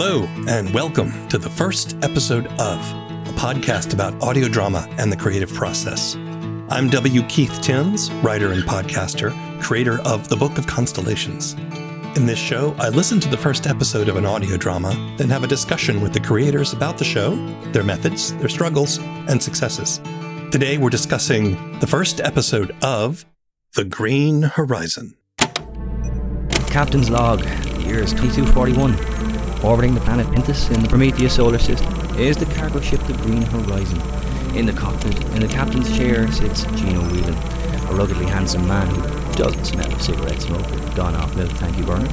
Hello, and welcome to the first episode of a podcast about audio drama and the creative process. I'm W. Keith Timms, writer and podcaster, creator of The Book of Constellations. In this show, I listen to the first episode of an audio drama, then have a discussion with the creators about the show, their methods, their struggles, and successes. Today, we're discussing the first episode of The Green Horizon. Captain's log, the year is 2241. Orbiting the planet Pintus in the Prometheus solar system is the cargo ship the Green Horizon. In the cockpit, in the captain's chair, sits Gino Whelan, a ruggedly handsome man who doesn't smell of cigarette smoke or gone off milk thank you burner.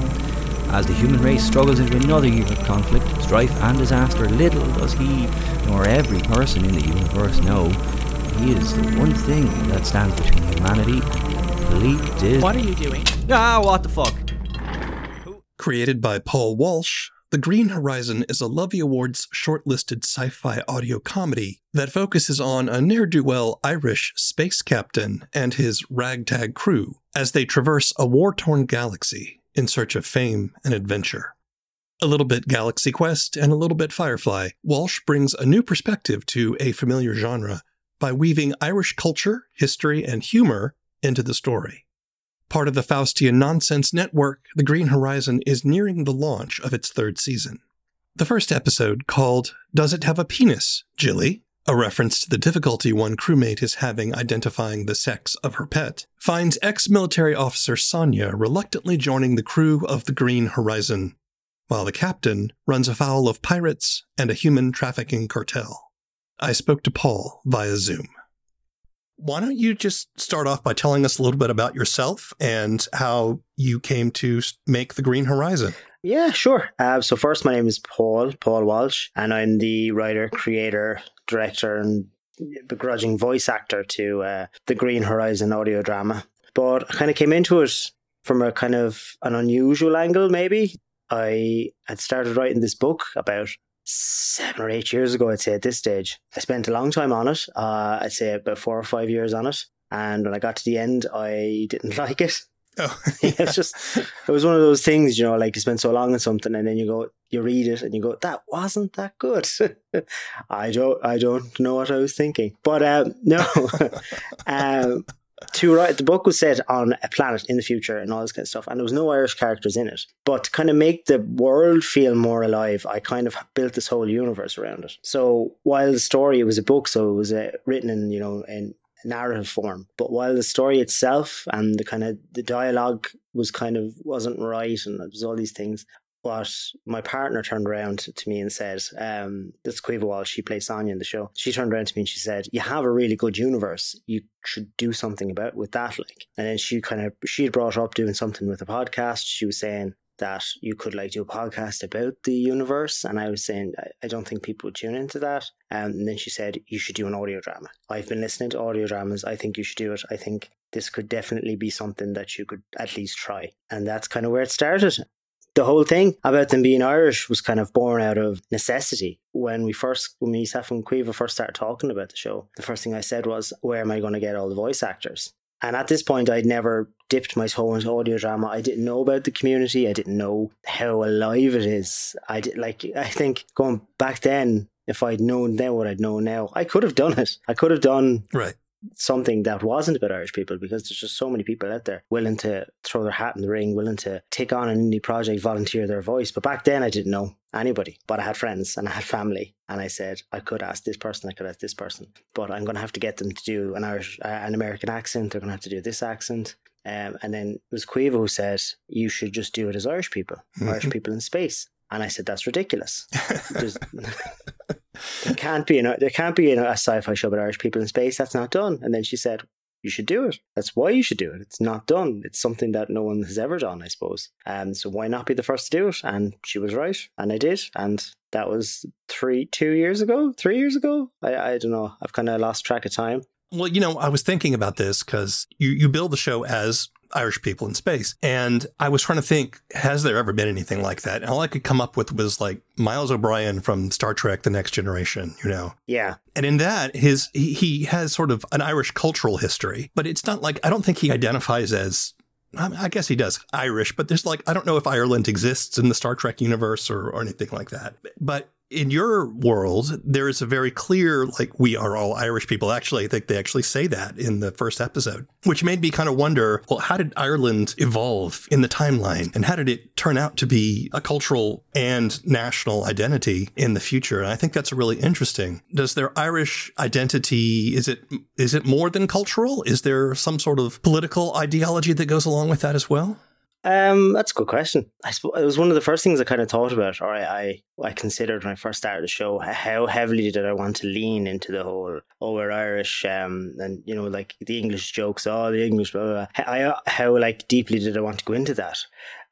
As the human race struggles into another year of conflict, strife, and disaster, little does he, nor every person in the universe know, he is the one thing that stands between humanity and complete dis- What are you doing? Ah, what the fuck? Created by Paul Walsh, The Green Horizon is a Lovie Awards shortlisted sci fi audio comedy that focuses on a ne'er do well Irish space captain and his ragtag crew as they traverse a war torn galaxy in search of fame and adventure. A little bit Galaxy Quest and a little bit Firefly, Walsh brings a new perspective to a familiar genre by weaving Irish culture, history, and humor into the story. Part of the Faustian Nonsense Network, The Green Horizon is nearing the launch of its third season. The first episode, called Does It Have a Penis, Jilly? A reference to the difficulty one crewmate is having identifying the sex of her pet, finds ex military officer Sonia reluctantly joining the crew of the Green Horizon, while the captain runs afoul of pirates and a human trafficking cartel. I spoke to Paul via Zoom. Why don't you just start off by telling us a little bit about yourself and how you came to make the Green Horizon? Yeah, sure. Uh, so first, my name is Paul, Paul Walsh, and I'm the writer, creator, director, and begrudging voice actor to uh, the Green Horizon audio drama. But I kind of came into it from a kind of an unusual angle, maybe. I had started writing this book about seven or eight years ago, I'd say at this stage. I spent a long time on it. Uh, I'd say about four or five years on it. And when I got to the end, I didn't like it. Oh, Yeah, it's just it was one of those things, you know, like you spend so long on something and then you go you read it and you go, That wasn't that good. I don't I don't know what I was thinking. But um no. um to write the book was set on a planet in the future and all this kind of stuff, and there was no Irish characters in it. But to kind of make the world feel more alive, I kind of built this whole universe around it. So while the story it was a book, so it was uh, written in you know in narrative form. But while the story itself and the kind of the dialogue was kind of wasn't right, and it was all these things. But my partner turned around to me and said, um, "That's Caoimhe. She plays Sonia in the show. She turned around to me and she said, "You have a really good universe. You should do something about with that." Like, and then she kind of she had brought up doing something with a podcast. She was saying that you could like do a podcast about the universe, and I was saying I, I don't think people would tune into that. Um, and then she said you should do an audio drama. I've been listening to audio dramas. I think you should do it. I think this could definitely be something that you could at least try, and that's kind of where it started. The whole thing about them being Irish was kind of born out of necessity. When we first, when me, and Caoimhe first started talking about the show, the first thing I said was, "Where am I going to get all the voice actors?" And at this point, I'd never dipped my toe into audio drama. I didn't know about the community. I didn't know how alive it is. I did like. I think going back then, if I'd known then what I'd know now, I could have done it. I could have done right. Something that wasn't about Irish people because there's just so many people out there willing to throw their hat in the ring, willing to take on an indie project, volunteer their voice. But back then, I didn't know anybody, but I had friends and I had family, and I said I could ask this person, I could ask this person, but I'm going to have to get them to do an Irish, uh, an American accent. They're going to have to do this accent. Um, and then it was Caoimhe who said, You should just do it as Irish people, Irish Mhm. people in space. And I said, That's ridiculous. There can't be an, there can't be a sci-fi show about Irish people in space. That's not done. And then she said, "You should do it. That's why you should do it. It's not done. It's something that no one has ever done, I suppose. And so why not be the first to do it?" And she was right, and I did. And that was three, two years ago, three years ago. I, I don't know. I've kind of lost track of time. Well, you know, I was thinking about this because you, you build the show as Irish people in space. And I was trying to think, has there ever been anything like that? And all I could come up with was like Miles O'Brien from Star Trek The Next Generation, you know? Yeah, And in that, his he, he has sort of an Irish cultural history, but it's not like I don't think he identifies as I guess he does Irish, but there's like, I don't know if Ireland exists in the Star Trek universe or, or anything like that. But in your world, there is a very clear, like, we are all Irish people. Actually, I think they actually say that in the first episode, which made me kind of wonder well, how did Ireland evolve in the timeline? And how did it turn out to be a cultural and national identity in the future? And I think that's really interesting. Does their Irish identity, is it, is it more than cultural? Is there some sort of political ideology that goes along with that as well? Um, that's a good question. I it was one of the first things I kind of thought about, or I, I, I considered when I first started the show. How heavily did I want to lean into the whole "oh, we're Irish," um, and you know, like the English jokes, "oh, the English," blah, blah, blah. How, how like deeply did I want to go into that?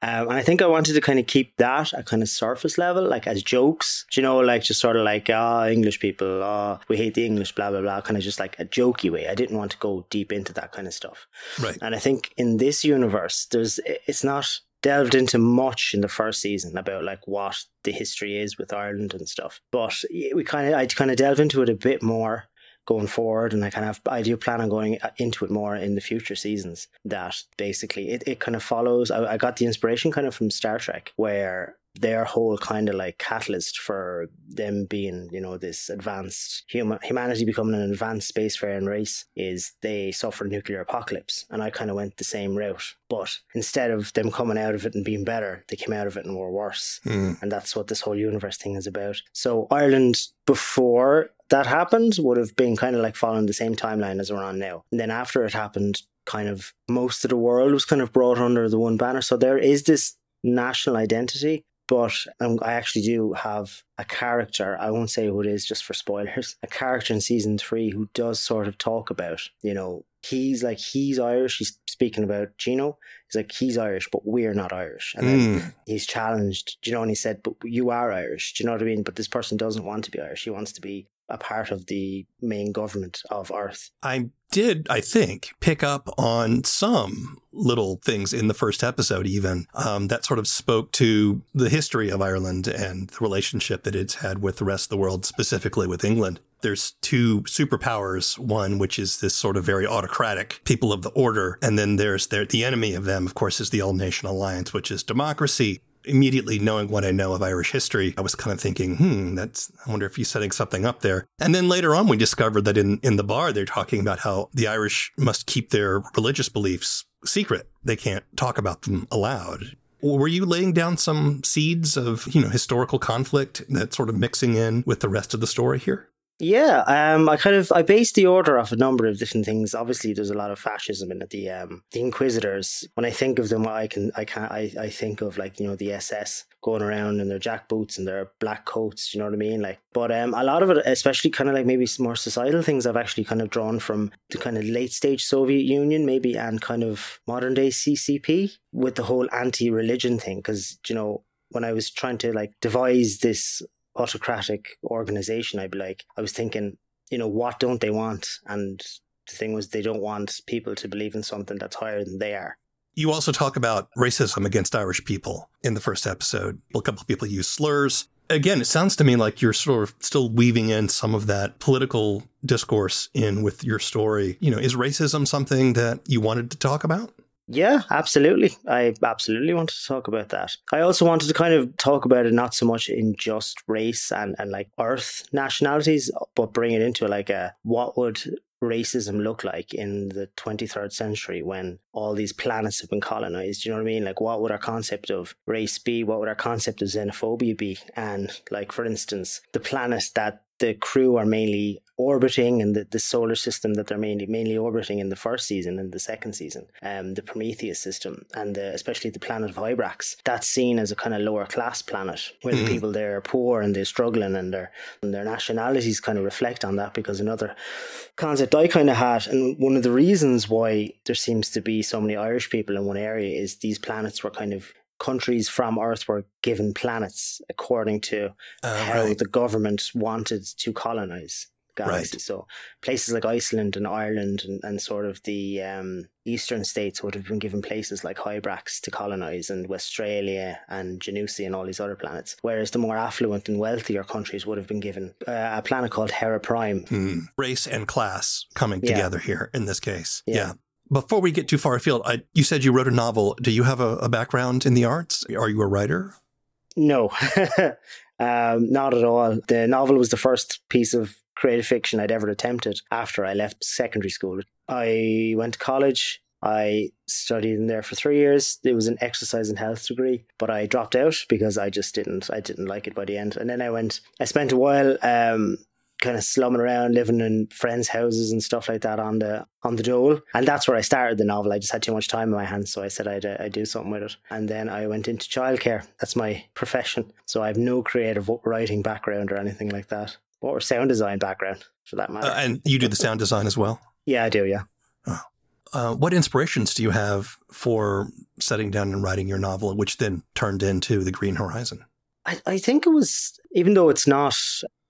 Um, and I think I wanted to kind of keep that at kind of surface level, like as jokes, you know, like just sort of like, ah, oh, English people, ah, oh, we hate the English, blah, blah, blah, kind of just like a jokey way. I didn't want to go deep into that kind of stuff. Right. And I think in this universe, there's, it's not delved into much in the first season about like what the history is with Ireland and stuff. But we kind of, I kind of delve into it a bit more going forward and I kind of I do plan on going uh, into it more in the future seasons that basically it, it kind of follows I, I got the inspiration kind of from Star Trek where their whole kind of like catalyst for them being, you know, this advanced human humanity becoming an advanced spacefaring race is they suffer nuclear apocalypse. And I kind of went the same route. But instead of them coming out of it and being better, they came out of it and were worse. Mm. And that's what this whole universe thing is about. So Ireland before that happened would have been kind of like following the same timeline as we're on now. And then after it happened, kind of most of the world was kind of brought under the one banner. So there is this national identity but um, I actually do have a character. I won't say who it is just for spoilers. A character in season three who does sort of talk about, you know, he's like he's Irish. He's speaking about Gino. He's like he's Irish, but we're not Irish. And then mm. he's challenged, you know, and he said, "But you are Irish." Do you know what I mean? But this person doesn't want to be Irish. He wants to be a part of the main government of Earth. I did, I think, pick up on some little things in the first episode, even um, that sort of spoke to the history of Ireland and the relationship that it's had with the rest of the world, specifically with England. There's two superpowers. One, which is this sort of very autocratic people of the order. And then there's their, the enemy of them, of course, is the All Nation Alliance, which is democracy immediately knowing what I know of Irish history, I was kind of thinking, hmm, that's, I wonder if he's setting something up there. And then later on, we discovered that in, in the bar, they're talking about how the Irish must keep their religious beliefs secret. They can't talk about them aloud. Were you laying down some seeds of, you know, historical conflict that's sort of mixing in with the rest of the story here? Yeah, um, I kind of I based the order off a number of different things. Obviously, there's a lot of fascism in it. The um, the Inquisitors. When I think of them, I can I can I, I think of like you know the SS going around in their jack boots and their black coats. You know what I mean? Like, but um, a lot of it, especially kind of like maybe more societal things, I've actually kind of drawn from the kind of late stage Soviet Union, maybe, and kind of modern day CCP with the whole anti religion thing. Because you know when I was trying to like devise this autocratic organization, I'd be like, I was thinking, you know, what don't they want? And the thing was, they don't want people to believe in something that's higher than they are. You also talk about racism against Irish people in the first episode. A couple of people use slurs. Again, it sounds to me like you're sort of still weaving in some of that political discourse in with your story. You know, is racism something that you wanted to talk about? Yeah, absolutely. I absolutely wanted to talk about that. I also wanted to kind of talk about it not so much in just race and, and like earth nationalities, but bring it into like a what would racism look like in the 23rd century when all these planets have been colonized? You know what I mean? Like, what would our concept of race be? What would our concept of xenophobia be? And, like, for instance, the planet that the crew are mainly orbiting and the, the solar system that they're mainly mainly orbiting in the first season and the second season, um, the Prometheus system, and the, especially the planet of Hybrax, that's seen as a kind of lower class planet where mm-hmm. the people there are poor and they're struggling and their and their nationalities kind of reflect on that because another concept I kind of had and one of the reasons why there seems to be so many Irish people in one area is these planets were kind of countries from Earth were given planets according to uh, how right. the government wanted to colonize galaxy. Right. So places like Iceland and Ireland and, and sort of the um, eastern states would have been given places like Hybrax to colonize and Westralia and Genusi and all these other planets. Whereas the more affluent and wealthier countries would have been given uh, a planet called Hera Prime. Hmm. Race and class coming yeah. together here in this case. yeah. yeah. Before we get too far afield, I, you said you wrote a novel. Do you have a, a background in the arts? Are you a writer? No, um, not at all. The novel was the first piece of creative fiction I'd ever attempted after I left secondary school. I went to college. I studied in there for three years. It was an exercise and health degree, but I dropped out because I just didn't. I didn't like it by the end. And then I went. I spent a while um, kind of slumming around, living in friends' houses and stuff like that on the on the dole. And that's where I started the novel. I just had too much time in my hands, so I said I'd, uh, I'd do something with it. And then I went into childcare. That's my profession. So I have no creative writing background or anything like that, or sound design background for that matter. Uh, and you do the sound design as well. Yeah, I do. Yeah. Oh. Uh, what inspirations do you have for setting down and writing your novel, which then turned into The Green Horizon? I, I think it was, even though it's not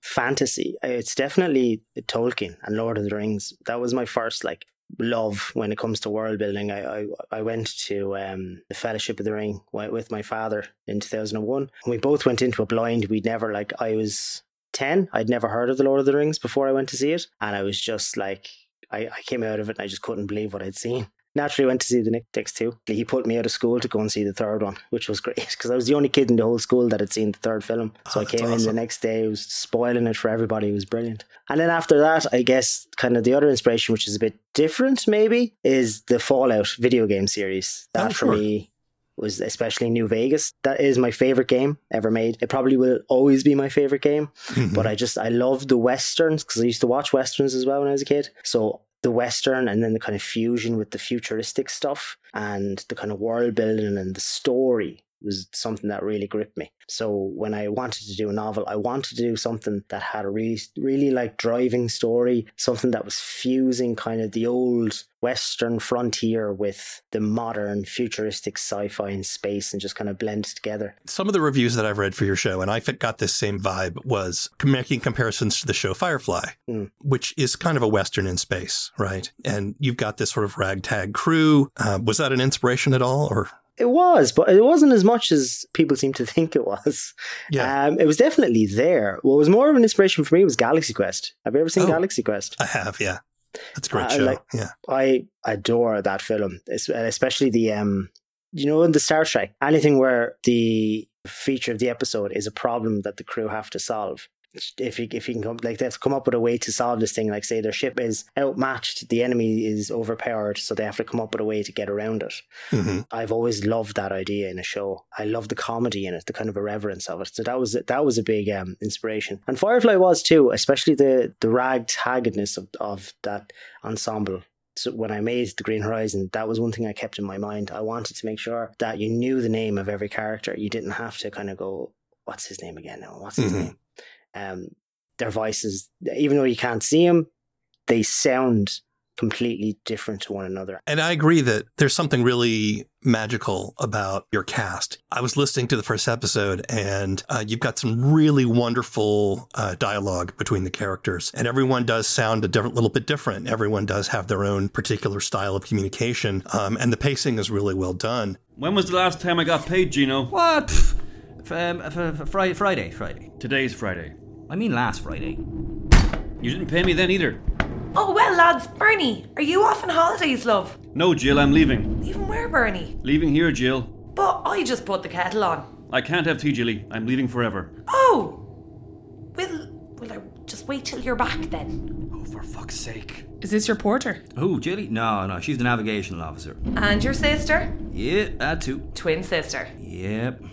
fantasy, it's definitely Tolkien and Lord of the Rings. That was my first like love when it comes to world building. I I, I went to um, the Fellowship of the Ring with my father in 2001. And we both went into a blind. We'd never like I was 10. I'd never heard of the Lord of the Rings before I went to see it, and I was just like I, I came out of it and I just couldn't believe what I'd seen. Naturally, went to see the next two. He put me out of school to go and see the third one, which was great because I was the only kid in the whole school that had seen the third film. So oh, I came awesome. in the next day, was spoiling it for everybody. It was brilliant. And then after that, I guess kind of the other inspiration, which is a bit different, maybe, is the Fallout video game series. That oh, sure. for me was especially New Vegas. That is my favorite game ever made. It probably will always be my favorite game. Mm-hmm. But I just I love the westerns because I used to watch westerns as well when I was a kid. So the western and then the kind of fusion with the futuristic stuff and the kind of world building and the story was something that really gripped me. So when I wanted to do a novel, I wanted to do something that had a really, really like driving story, something that was fusing kind of the old Western frontier with the modern futuristic sci-fi and space and just kind of blend together. Some of the reviews that I've read for your show, and I got this same vibe, was making comparisons to the show Firefly, mm. which is kind of a Western in space, right? And you've got this sort of ragtag crew. Uh, was that an inspiration at all, or? It was, but it wasn't as much as people seem to think it was. Yeah. Um, it was definitely there. What was more of an inspiration for me was Galaxy Quest. Have you ever seen oh, Galaxy Quest? I have, yeah. That's a great uh, show. Like, yeah. I adore that film, especially the, um, you know, in the Star Trek, anything where the feature of the episode is a problem that the crew have to solve if you if you can come like they have to come up with a way to solve this thing like say their ship is outmatched the enemy is overpowered so they have to come up with a way to get around it mm-hmm. i've always loved that idea in a show i love the comedy in it the kind of irreverence of it so that was that was a big um, inspiration and firefly was too especially the the ragtaggedness of, of that ensemble so when I made the Green Horizon, that was one thing I kept in my mind. I wanted to make sure that you knew the name of every character. You didn't have to kind of go, "What's his name again?" No, what's his mm-hmm. name? Um, their voices, even though you can't see them, they sound completely different to one another. And I agree that there's something really magical about your cast. I was listening to the first episode and uh, you've got some really wonderful uh, dialogue between the characters and everyone does sound a different, little bit different. Everyone does have their own particular style of communication. Um, and the pacing is really well done. When was the last time I got paid, Gino? What? F- um, f- f- Friday, Friday, Friday. Today's Friday. I mean last Friday. You didn't pay me then either. Oh, well, lads, Bernie, are you off on holidays, love? No, Jill, I'm leaving. Leaving where, Bernie? Leaving here, Jill. But I just put the kettle on. I can't have tea, Jilly. I'm leaving forever. Oh! Will, will I just wait till you're back then? Oh, for fuck's sake. Is this your porter? Who, Jilly? No, no, she's the navigational officer. And your sister? Yeah, that too. Twin sister? Yep.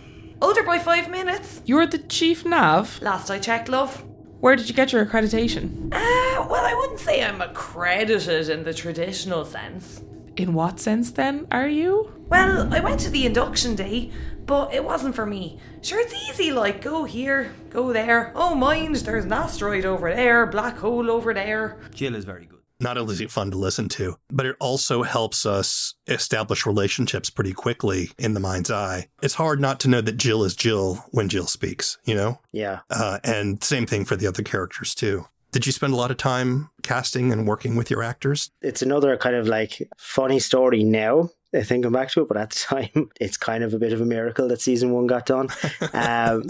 Older by five minutes. You're the chief nav? Last I checked, love. Where did you get your accreditation? Uh, well, I wouldn't say I'm accredited in the traditional sense. In what sense then are you? Well, I went to the induction day, but it wasn't for me. Sure, it's easy, like, go here, go there. Oh, mind, there's an asteroid over there, black hole over there. Jill is very good not only is it fun to listen to, but it also helps us establish relationships pretty quickly in the mind's eye. It's hard not to know that Jill is Jill when Jill speaks, you know? Yeah. Uh, and same thing for the other characters too. Did you spend a lot of time casting and working with your actors? It's another kind of like funny story now. Thinking back to it, but at the time, it's kind of a bit of a miracle that season one got done. um,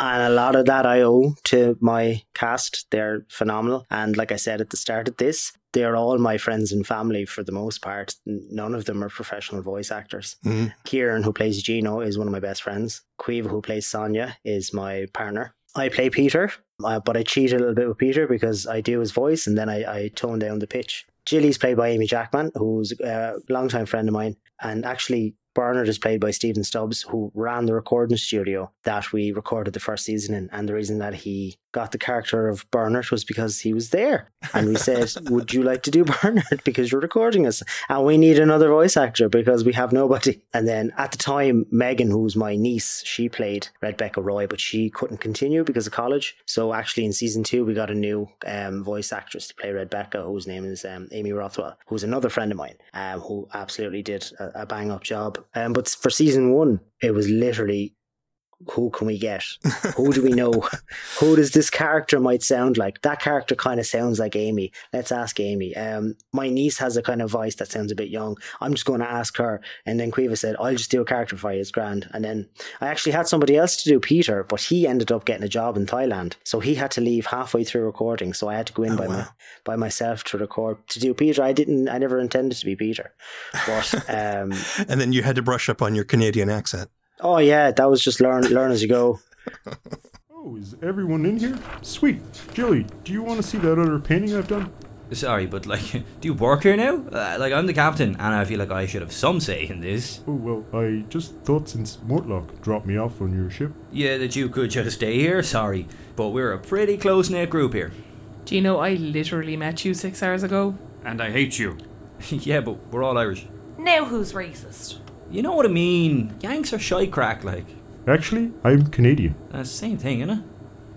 And a lot of that I owe to my cast. They're phenomenal. And like I said at the start of this, they're all my friends and family for the most part. None of them are professional voice actors. Mhm. Kieran, who plays Gino, is one of my best friends. Caoimhe, who plays Sonia, is my partner. I play Peter, uh, but I cheat a little bit with Peter because I do his voice and then I, I tone down the pitch. Jilly's played by Amy Jackman, who's a longtime friend of mine. And actually, Bernard is played by Stephen Stubbs, who ran the recording studio that we recorded the first season in. And the reason that he got the character of Bernard was because he was there. And we said, Would you like to do Bernard? Because you're recording us. And we need another voice actor because we have nobody. And then at the time, Megan, who's my niece, she played Rebecca Roy, but she couldn't continue because of college. So actually, in season two, we got a new um, voice actress to play Rebecca, whose name is um, Amy Rothwell, who's another friend of mine, um, who absolutely did a, a bang up job. Um, but for season one, it was literally who can we get? Who do we know? Who does this character might sound like? That character kind of sounds like Amy. Let's ask Amy. Um, my niece has a kind of voice that sounds a bit young. I'm just going to ask her. And then Caoimhe said, I'll just do a character for you. It's grand. And then I actually had somebody else to do Peter, but he ended up getting a job in Thailand. So he had to leave halfway through recording. So I had to go in Oh, by my by myself to record to do Peter. I didn't. I never intended to be Peter, but um, And then you had to brush up on your Canadian accent. Oh yeah, that was just learn learn as you go. Oh, is everyone in here? Sweet. Jilly, do you want to see that other painting I've done? Sorry, but like, do you work here now? Uh, like, I'm the captain, and I feel like I should have some say in this. Oh, well, I just thought since Mortlock dropped me off on your ship. Yeah, that you could just stay here. Sorry, but we're a pretty close knit group here. Do you know I literally met you six hours ago? And I hate you. yeah, but we're all Irish. Now who's racist? You know what I mean? Yanks are shy crack, like. Actually, I'm Canadian. That's the same thing, innit?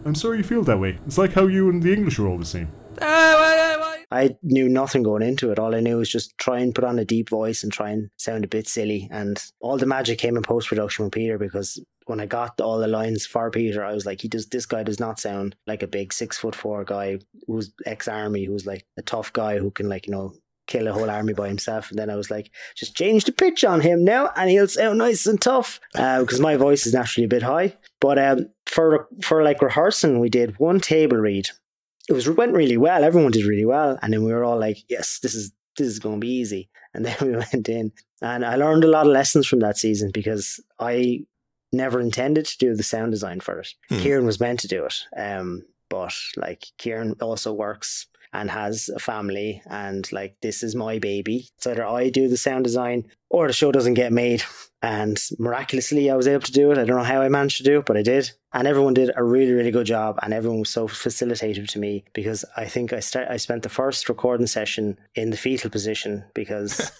I'm sorry you feel that way. It's like how you and the English are all the same. Ah, I knew nothing going into it. All I knew was just try and put on a deep voice and try and sound a bit silly. And all the magic came in post production with Peter because when I got all the lines for Peter, I was like, he does this guy does not sound like a big six foot four guy who's ex army, who's like a tough guy who can like, you know, kill a whole army by himself. And then I was like, just change the pitch on him now and he'll sound nice and tough. Uh, because my voice is naturally a bit high. But um for for like rehearsing, we did one table read it was went really well. Everyone did really well, and then we were all like, "Yes, this is this is going to be easy." And then we went in, and I learned a lot of lessons from that season because I never intended to do the sound design for it. Hmm. Kieran was meant to do it, um, but like Kieran also works and has a family, and like this is my baby. It's either I do the sound design or the show doesn't get made. And miraculously, I was able to do it. I don't know how I managed to do it, but I did. And everyone did a really, really good job. And everyone was so facilitative to me because I think I start, I spent the first recording session in the fetal position because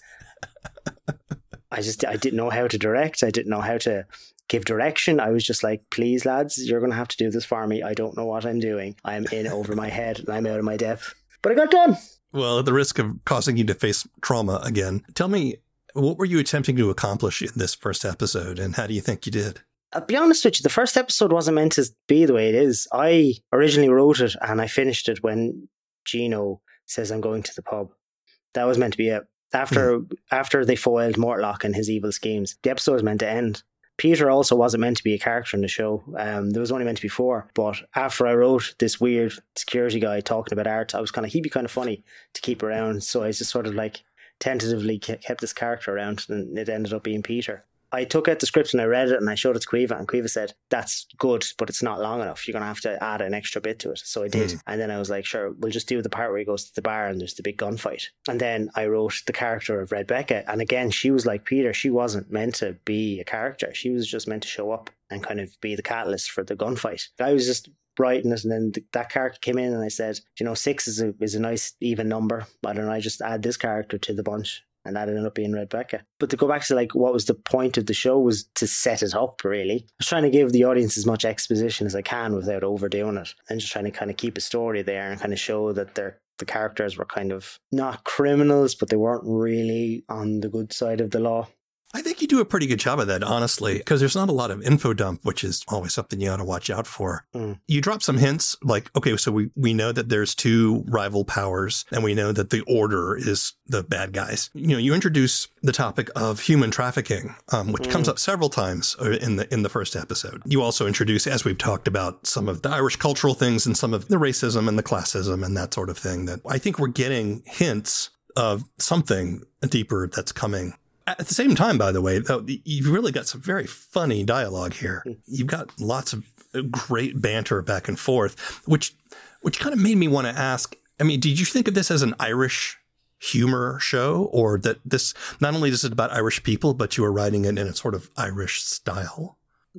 I just I didn't know how to direct. I didn't know how to give direction. I was just like, please, lads, you're going to have to do this for me. I don't know what I'm doing. I'm in over my head and I'm out of my depth. But I got done. Well, at the risk of causing you to face trauma again, tell me, what were you attempting to accomplish in this first episode, and how do you think you did? I'll be honest with you, the first episode wasn't meant to be the way it is. I originally wrote it and I finished it when Gino says I'm going to the pub. That was meant to be it. After hmm. after they foiled Mortlock and his evil schemes, the episode was meant to end. Peter also wasn't meant to be a character in the show. Um, there was only meant to be four. But after I wrote this weird security guy talking about art, I was kind of he'd be kind of funny to keep around. So I just sort of like tentatively kept this character around, and it ended up being Peter. I took out the script and I read it and I showed it to Caoimhe and Caoimhe said, That's good, but it's not long enough. You're gonna have to add an extra bit to it. So I did. Mm. And then I was like, sure, we'll just do the part where he goes to the bar and there's the big gunfight. And then I wrote the character of Rebecca. And again, she was like Peter, she wasn't meant to be a character. She was just meant to show up and kind of be the catalyst for the gunfight. I was just writing it and then th- that character came in and I said, you know, six is a is a nice even number. Why don't I just add this character to the bunch? And that ended up being Rebecca. But to go back to like what was the point of the show was to set it up really. I was trying to give the audience as much exposition as I can without overdoing it and just trying to kind of keep a story there and kind of show that they're the characters were kind of not criminals, but they weren't really on the good side of the law. I think you do a pretty good job of that, honestly, because there's not a lot of info dump, which is always something you ought to watch out for. Mm. You drop some hints like, okay, so we, we know that there's two rival powers and we know that the order is the bad guys. You know, you introduce the topic of human trafficking, um, which comes up several times uh, in the, in the first episode. You also introduce, as we've talked about, some of the Irish cultural things and some of the racism and the classism and that sort of thing that I think we're getting hints of something deeper that's coming. At the same time, by the way, though, you've really got some very funny dialogue here. You've got lots of great banter back and forth, which which kind of made me want to ask. I mean, did you think of this as an Irish humor show, or that this not only is it about Irish people, but you were writing it in a sort of Irish style?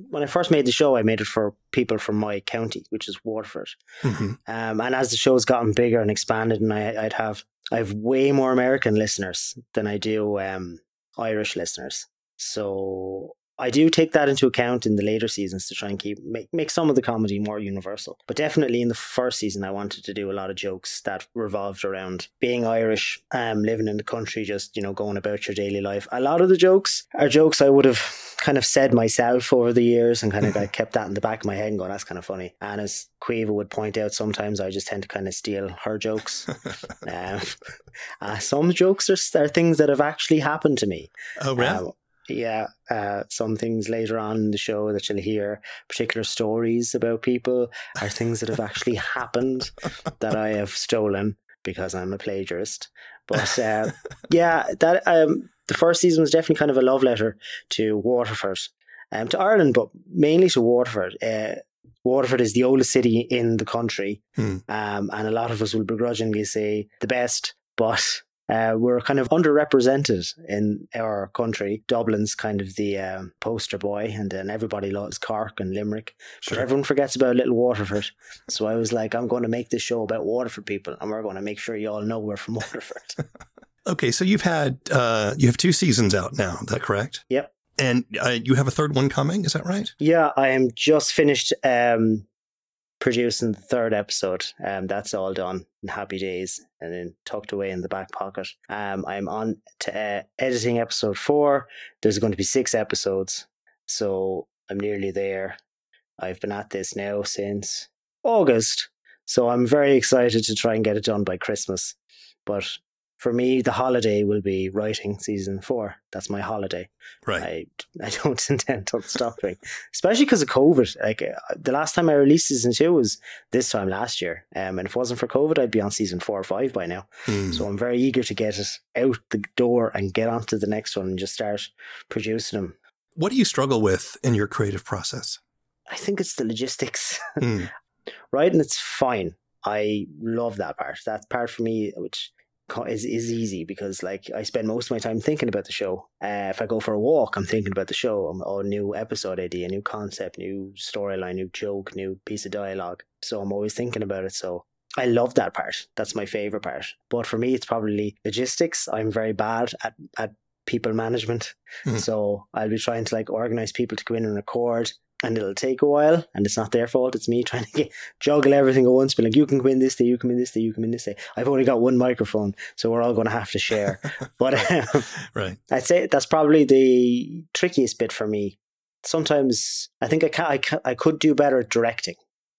When I first made the show, I made it for people from my county, which is Waterford. hmm Um, and as the show's gotten bigger and expanded, and I, I'd have I have way more American listeners than I do um, Irish listeners. So I do take that into account in the later seasons to try and keep make make some of the comedy more universal. But definitely in the first season, I wanted to do a lot of jokes that revolved around being Irish, um, living in the country, just you know going about your daily life. A lot of the jokes are jokes I would have kind of said myself over the years, and kind of I kept that in the back of my head and going, "That's kind of funny." And as Caoimhe would point out, sometimes I just tend to kind of steal her jokes. um, uh, some jokes are, are things that have actually happened to me. Oh, yeah. Uh, yeah, uh, some things later on in the show that you'll hear, particular stories about people, are things that have actually happened that I have stolen because I'm a plagiarist. But uh, yeah, that um, the first season was definitely kind of a love letter to Waterford, um, to Ireland, but mainly to Waterford. Uh, Waterford is the oldest city in the country, Hmm. um, and a lot of us will begrudgingly say the best, but uh, we're kind of underrepresented in our country. Dublin's kind of the um, poster boy, and then everybody loves Cork and Limerick. But Sure. everyone forgets about little Waterford. So I was like, I'm going to make this show about Waterford people, and we're going to make sure you all know we're from Waterford. Okay, so you've had uh, you have two seasons out now. Is that correct? Yep. And uh, you have a third one coming. Is that right? yeah, I am just finished um, producing the third episode. Um, that's all done happy days and then tucked away in the back pocket. Um, I'm on to uh, editing episode four. There's going to be six episodes, so I'm nearly there. I've been at this now since August, so I'm very excited to try and get it done by Christmas. But for me, the holiday will be writing season four. That's my holiday. Right. I, I don't intend on stopping, especially because of COVID. Like uh, the last time I released season two was this time last year, um, and if it wasn't for COVID, I'd be on season four or five by now. Hmm. So I'm very eager to get it out the door and get onto the next one and just start producing them. What do you struggle with in your creative process? I think it's the logistics, right? And it's fine. I love that part. That part for me, which is is easy because like I spend most of my time thinking about the show. Uh, if I go for a walk, I'm thinking about the show. Um, or new episode idea, new concept, new storyline, new joke, new piece of dialogue. So I'm always thinking about it. So I love that part. That's my favorite part. But for me, it's probably logistics. I'm very bad at at people management. Mhm. So I'll be trying to like organize people to go in and record. And it'll take a while, and it's not their fault. It's me trying to get, juggle everything at once. Be like, you can win this day, you can win this day, you can win this day. I've only got one microphone, so we're all going to have to share. but um, Right. I'd say that's probably the trickiest bit for me. Sometimes I think I can, I can, I could do better at directing.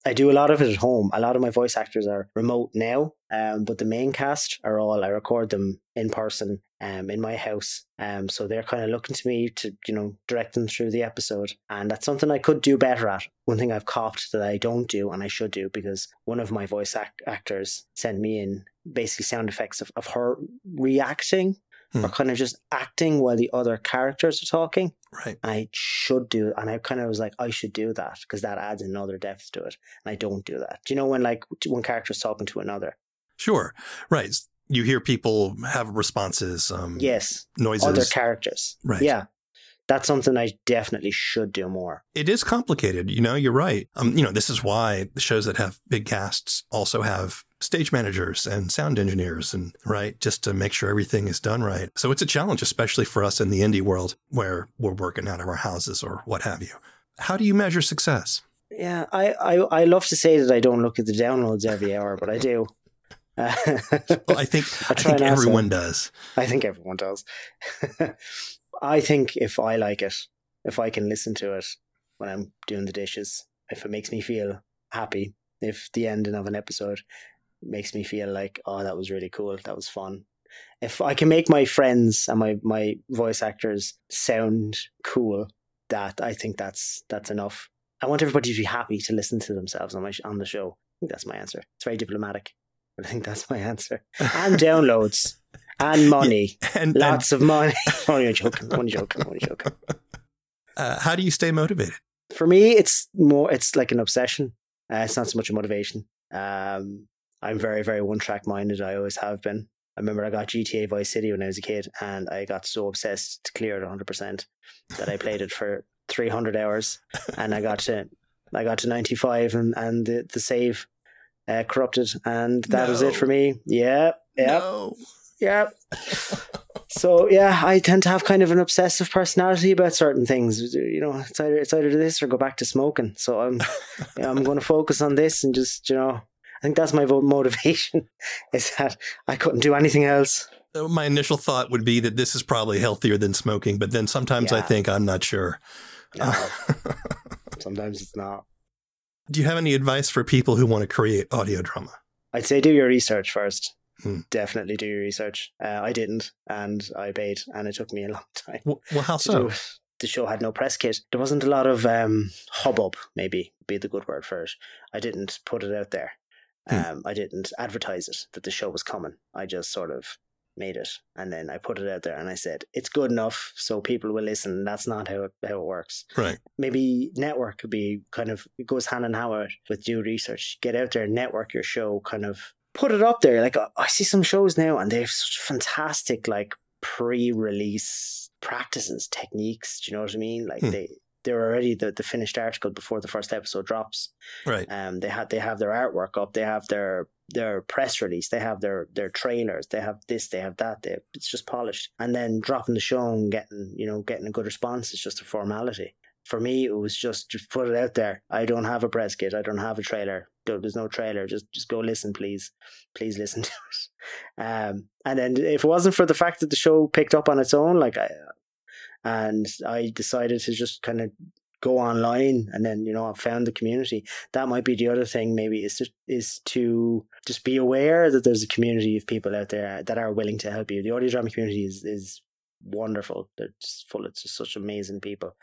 I do a lot of it at home. A lot of my voice actors are remote now, um, but the main cast are all I record them in person, um, in my house. Um, so they're kind of looking to me to you know direct them through the episode, and that's something I could do better at. One thing I've copped that I don't do and I should do because one of my voice act- actors sent me in basically sound effects of, of her reacting Hmm. or kind of just acting while the other characters are talking. Right. I should do, and I kind of was like, I should do that because that adds another depth to it. And I don't do that. Do you know when like one character's talking to another? Sure. Right. You hear people have responses, um, Yes, noises. other characters. Right. Yeah, that's something I definitely should do more. it is complicated. You know, you're right. Um, you know, this is why the shows that have big casts also have stage managers and sound engineers and right just to make sure everything is done right. So it's a challenge, especially for us in the indie world where we're working out of our houses or what have you. How do you measure success? Yeah, I, I, I love to say that I don't look at the downloads every hour, but I do. Well, I think I I, think everyone does. I think everyone does. I think if I like it, if I can listen to it when I'm doing the dishes, if it makes me feel happy, if the ending of an episode makes me feel like, oh, that was really cool, that was fun. If I can make my friends and my, my voice actors sound cool, that I think that's that's enough. I want everybody to be happy to listen to themselves on my on the show. I think that's my answer. It's very diplomatic, but I think that's my answer. And downloads and money, And, and lots of money. only joking. Only joking. Only joking. uh, how do you stay motivated? For me, it's more. It's like an obsession. Uh, it's not so much a motivation. Um, I'm very, very one track minded. I always have been. I remember I got GTA Vice City when I was a kid, and I got so obsessed to clear it 100 percent that I played it for 300 hours, and I got to I got to 95, and and the, the save uh, corrupted, and that was it for me. Yeah, yeah, No. Yeah. So yeah, I tend to have kind of an obsessive personality about certain things. You know, it's either it's either this or go back to smoking. So I'm yeah, I'm going to focus on this and just you know, I think that's my motivation is that I couldn't do anything else. My initial thought would be that this is probably healthier than smoking, but then sometimes I think I'm not sure. No, sometimes it's not. Do you have any advice for people who want to create audio drama? I'd say do your research first. Hmm. Definitely do your research. Uh, I didn't, and I paid, and it took me a long time. Well, well how so? The show had no press kit. There wasn't a lot of um, hubbub, maybe be the good word for it. I didn't put it out there. Hmm. Um, I didn't advertise it that the show was coming. I just sort of made it, and then I put it out there, and I said it's good enough so people will listen. That's not how it, how it works. Right. Maybe network could be kind of it goes hand in hand with do research. Get out there, network your show, kind of put it up there. Like I- see some shows now, and they have such fantastic like pre-release practices, techniques. Do you know what I mean? Like Hmm. they they're already the, the finished article before the first episode drops. Right. Um, they have they have their artwork up. They have their their press release. They have their their trailers. They have this. They have that. They, it's just polished. And then dropping the show and getting you know getting a good response is just a formality. For me, it was just just put it out there. I don't have a press kit. I don't have a trailer. There's no trailer. Just just go listen, please. Please listen to it. Um, and then if it wasn't for the fact that the show picked up on its own, like I, and I decided to just kind of go online and then you know I found the community. That might be the other thing. Maybe is to, is to just be aware that there's a community of people out there that are willing to help you. The audio drama community is is wonderful. They're full of just such amazing people.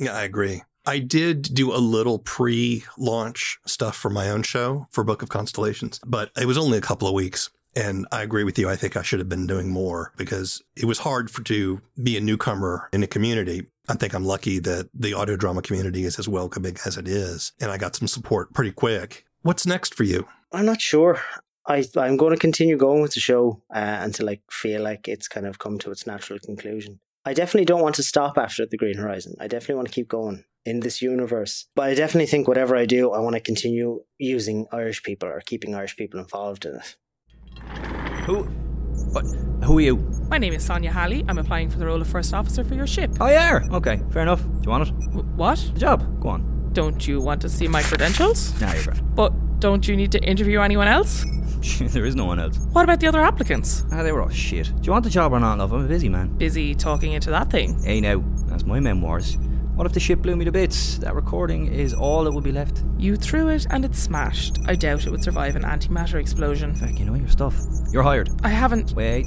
Yeah, I agree. I did do a little pre launch stuff for my own show for Book of Constellations, but it was only a couple of weeks. And I agree with you. I think I should have been doing more because it was hard for to be a newcomer in a community. I think I'm lucky that the audio drama community is as welcoming as it is. And I got some support pretty quick. What's next for you? I'm not sure. I I'm going to continue going with the show uh, until I feel like it's kind of come to its natural conclusion. I definitely don't want to stop after the Green Horizon. I definitely want to keep going in this universe. But I definitely think whatever I do, I want to continue using Irish people or keeping Irish people involved in it. Who? What? Who are you? My name is Sonia Halley. I'm applying for the role of first officer for your ship. Oh, yeah. Okay, fair enough. Do you want it? W- what? The job. Go on. Don't you want to see my credentials? Nah, you're grand. But don't you need to interview anyone else? there is no one else. What about the other applicants? Ah, they were all shit. Do you want the job or not, love? I'm a busy man. Busy talking into that thing. Hey, now, that's my memoirs. What if the ship blew me to bits? That recording is all that will be left. You threw it and it smashed. I doubt it would survive an antimatter explosion. Fuck, you know your stuff. You're hired. I haven't. Wait,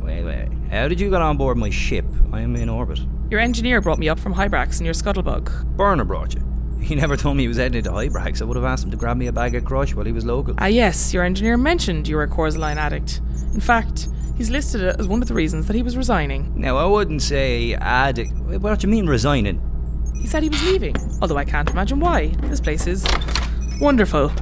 wait, wait. How did you get on board my ship? I am in orbit. Your engineer brought me up from Hybrax in your scuttlebug. Burner brought you. He never told me he was heading into Hybrax. I would have asked him to grab me a bag of crush while he was local. Ah, yes, your engineer mentioned you were a Corsaline addict. In fact, he's listed it as one of the reasons that he was resigning. Now, I wouldn't say addict. What do you mean resigning? He said he was leaving, although I can't imagine why. This place is wonderful.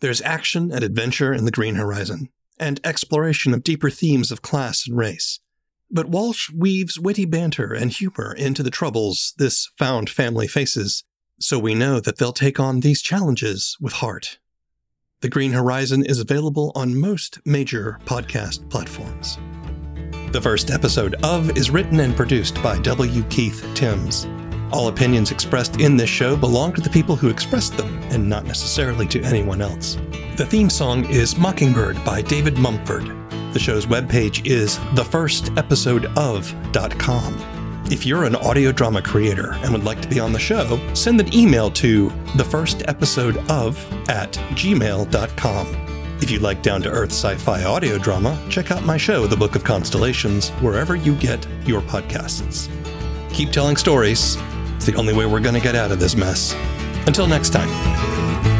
There's action and adventure in the Green Horizon, and exploration of deeper themes of class and race. But Walsh weaves witty banter and humor into the troubles this found family faces, so we know that they'll take on these challenges with heart. The Green Horizon is available on most major podcast platforms. The first episode of is written and produced by W. Keith Timms. All opinions expressed in this show belong to the people who expressed them, and not necessarily to anyone else. The theme song is Mockingbird by David Mumford. The show's webpage is thefirstepisodeof.com. If you're an audio drama creator and would like to be on the show, send an email to thefirstepisodeof at gmail.com. If you like down to earth sci fi audio drama, check out my show, The Book of Constellations, wherever you get your podcasts. Keep telling stories. It's the only way we're going to get out of this mess. Until next time.